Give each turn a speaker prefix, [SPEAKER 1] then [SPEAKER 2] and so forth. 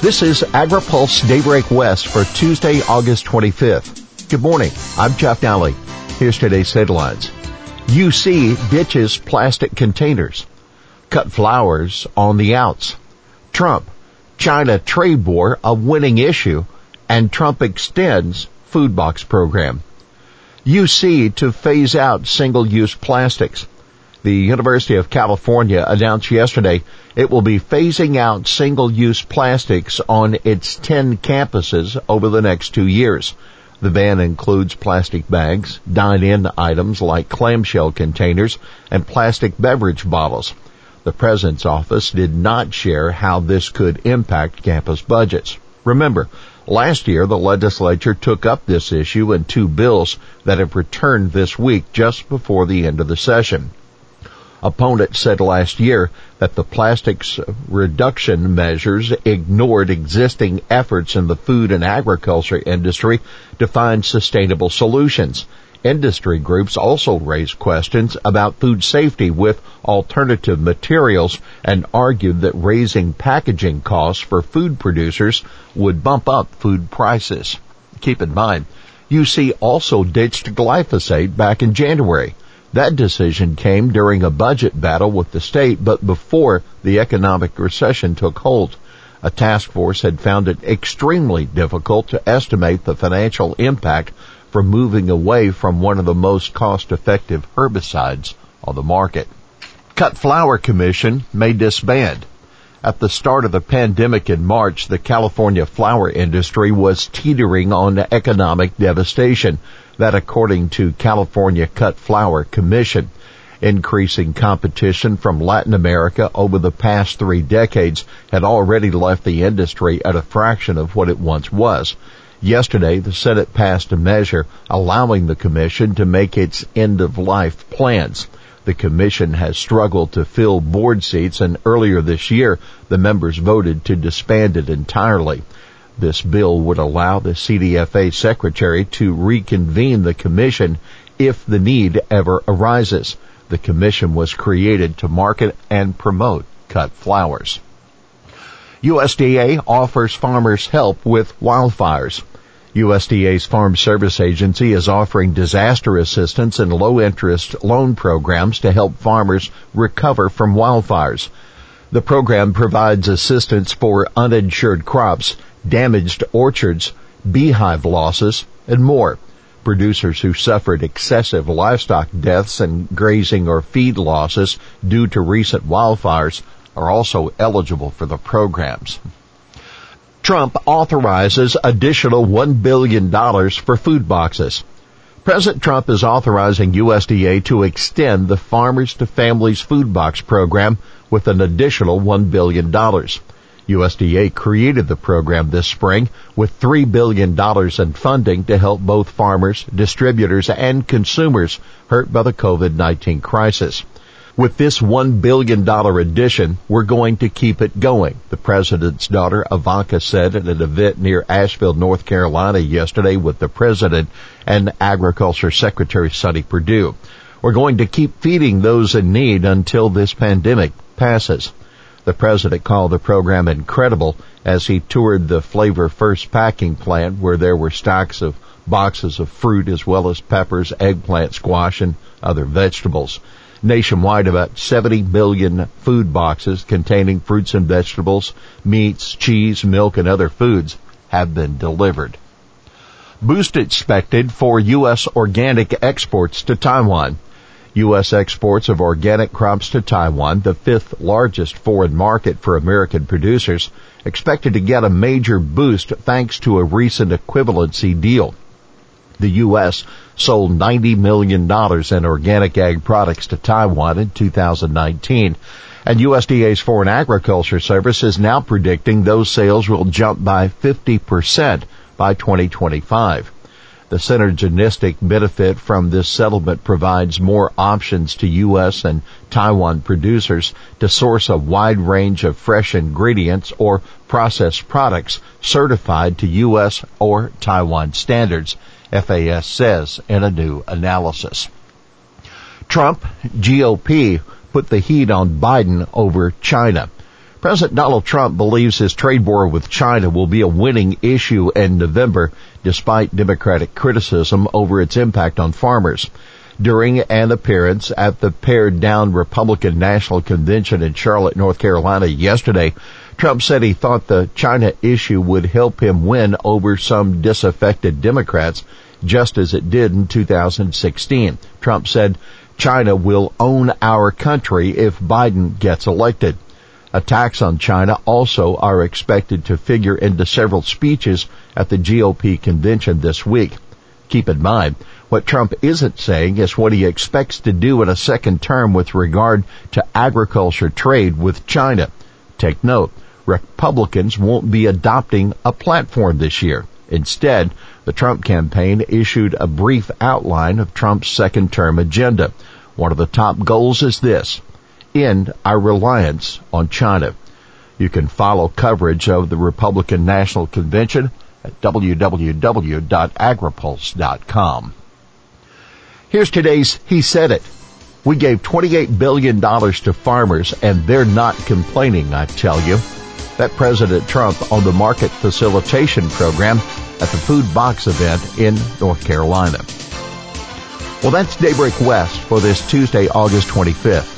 [SPEAKER 1] This is AgriPulse Daybreak West for Tuesday, August 25th. Good morning. I'm Jeff Nalley. Here's today's headlines. UC ditches plastic containers. Cut flowers on the outs. Trump. China trade war a winning issue and Trump extends food box program. UC to phase out single-use plastics. The University of California announced yesterday it will be phasing out single-use plastics on its 10 campuses over the next two years. The ban includes plastic bags, dine-in items like clamshell containers, and plastic beverage bottles. The President's office did not share how this could impact campus budgets. Remember, last year the legislature took up this issue in two bills that have returned this week just before the end of the session. Opponents said last year that the plastics reduction measures ignored existing efforts in the food and agriculture industry to find sustainable solutions. Industry groups also raised questions about food safety with alternative materials and argued that raising packaging costs for food producers would bump up food prices. Keep in mind, UC also ditched glyphosate back in January. That decision came during a budget battle with the state, but before the economic recession took hold. A task force had found it extremely difficult to estimate the financial impact from moving away from one of the most cost-effective herbicides on the market. Cut Flower Commission may disband. At the start of the pandemic in March, the California flower industry was teetering on economic devastation. That according to California Cut Flower Commission. Increasing competition from Latin America over the past three decades had already left the industry at a fraction of what it once was. Yesterday, the Senate passed a measure allowing the Commission to make its end of life plans. The Commission has struggled to fill board seats and earlier this year, the members voted to disband it entirely. This bill would allow the CDFA secretary to reconvene the commission if the need ever arises. The commission was created to market and promote cut flowers. USDA offers farmers help with wildfires. USDA's Farm Service Agency is offering disaster assistance and low interest loan programs to help farmers recover from wildfires. The program provides assistance for uninsured crops, damaged orchards, beehive losses, and more. Producers who suffered excessive livestock deaths and grazing or feed losses due to recent wildfires are also eligible for the programs. Trump authorizes additional $1 billion for food boxes. President Trump is authorizing USDA to extend the Farmers to Families Food Box program with an additional $1 billion. USDA created the program this spring with $3 billion in funding to help both farmers, distributors, and consumers hurt by the COVID-19 crisis. With this $1 billion addition, we're going to keep it going, the president's daughter Ivanka said at an event near Asheville, North Carolina yesterday with the president and Agriculture Secretary Sonny Perdue. We're going to keep feeding those in need until this pandemic passes. The president called the program incredible as he toured the Flavor First packing plant where there were stacks of boxes of fruit as well as peppers, eggplant, squash, and other vegetables. Nationwide, about 70 million food boxes containing fruits and vegetables, meats, cheese, milk, and other foods have been delivered. Boost expected for U.S. organic exports to Taiwan. U.S. exports of organic crops to Taiwan, the fifth largest foreign market for American producers, expected to get a major boost thanks to a recent equivalency deal. The U.S. sold $90 million in organic ag products to Taiwan in 2019. And USDA's Foreign Agriculture Service is now predicting those sales will jump by 50% by 2025. The synergistic benefit from this settlement provides more options to U.S. and Taiwan producers to source a wide range of fresh ingredients or processed products certified to U.S. or Taiwan standards FAS says in a new analysis. Trump, GOP, put the heat on Biden over China. President Donald Trump believes his trade war with China will be a winning issue in November despite Democratic criticism over its impact on farmers. During an appearance at the pared down Republican National Convention in Charlotte, North Carolina yesterday, Trump said he thought the China issue would help him win over some disaffected Democrats just as it did in 2016. Trump said China will own our country if Biden gets elected. Attacks on China also are expected to figure into several speeches at the GOP convention this week. Keep in mind, what Trump isn't saying is what he expects to do in a second term with regard to agriculture trade with China. Take note, Republicans won't be adopting a platform this year. Instead, the Trump campaign issued a brief outline of Trump's second term agenda. One of the top goals is this end our reliance on China. You can follow coverage of the Republican National Convention at www.agripulse.com. Here's today's He Said It. We gave $28 billion to farmers and they're not complaining, I tell you. That President Trump on the Market Facilitation Program at the Food Box event in North Carolina. Well, that's Daybreak West for this Tuesday, August 25th.